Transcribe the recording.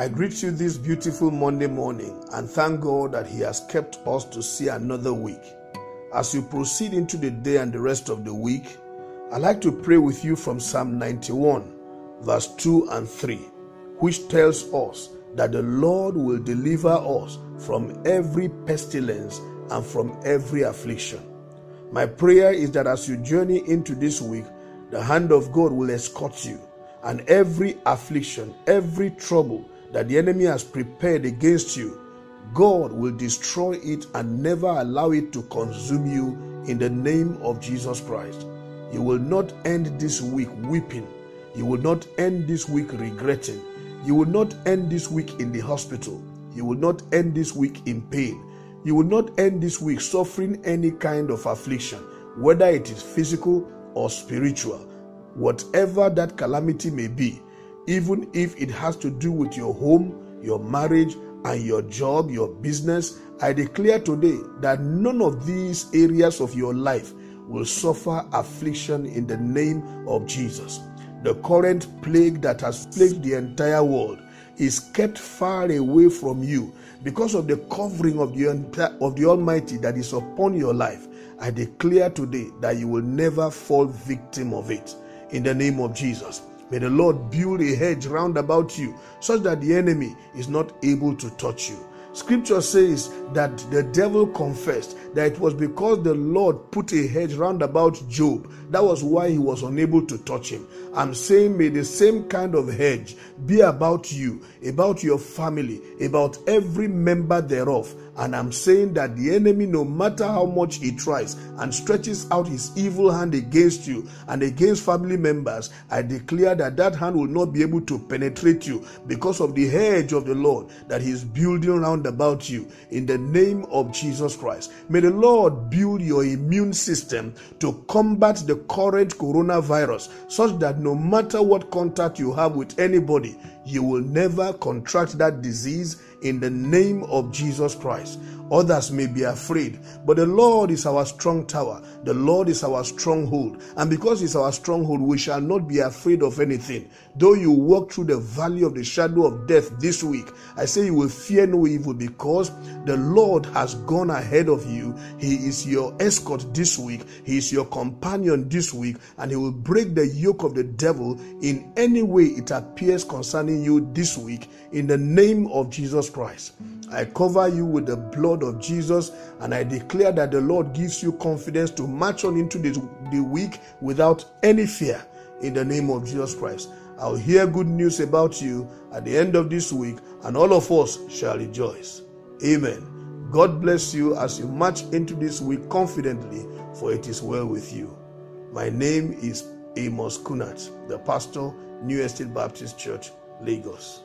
I greet you this beautiful Monday morning and thank God that He has kept us to see another week. As you proceed into the day and the rest of the week, I'd like to pray with you from Psalm 91, verse 2 and 3, which tells us that the Lord will deliver us from every pestilence and from every affliction. My prayer is that as you journey into this week, the hand of God will escort you, and every affliction, every trouble that the enemy has prepared against you, God will destroy it and never allow it to consume you in the name of Jesus Christ. You will not end this week weeping. You will not end this week regretting. You will not end this week in the hospital. You will not end this week in pain. You will not end this week suffering any kind of affliction, whether it is physical or spiritual. Whatever that calamity may be, even if it has to do with your home, your marriage, and your job, your business, I declare today that none of these areas of your life will suffer affliction in the name of Jesus. The current plague that has plagued the entire world is kept far away from you because of the covering of the, of the Almighty that is upon your life. I declare today that you will never fall victim of it in the name of Jesus. May the Lord build a hedge round about you such that the enemy is not able to touch you. Scripture says that the devil confessed that it was because the Lord put a hedge round about Job. That was why he was unable to touch him. I'm saying, may the same kind of hedge be about you, about your family, about every member thereof. And I'm saying that the enemy, no matter how much he tries and stretches out his evil hand against you and against family members, I declare that that hand will not be able to penetrate you because of the hedge of the Lord that he is building about you in the name of Jesus Christ. May the Lord build your immune system to combat the current coronavirus such that no matter what contact you have with anybody, you will never contract that disease in the name of Jesus Christ. Others may be afraid, but the Lord is our strong tower. The Lord is our stronghold. And because He's our stronghold, we shall not be afraid of anything. Though you walk through the valley of the shadow of death this week, I say you will fear no evil because the Lord has gone ahead of you. He is your escort this week, He is your companion this week, and He will break the yoke of the devil in any way it appears concerning you this week in the name of Jesus Christ. I cover you with the blood of Jesus and I declare that the Lord gives you confidence to march on into the, the week without any fear in the name of Jesus Christ. I'll hear good news about you at the end of this week and all of us shall rejoice. Amen. God bless you as you march into this week confidently, for it is well with you. My name is Amos Kunat, the pastor, New Estate Baptist Church, Lagos.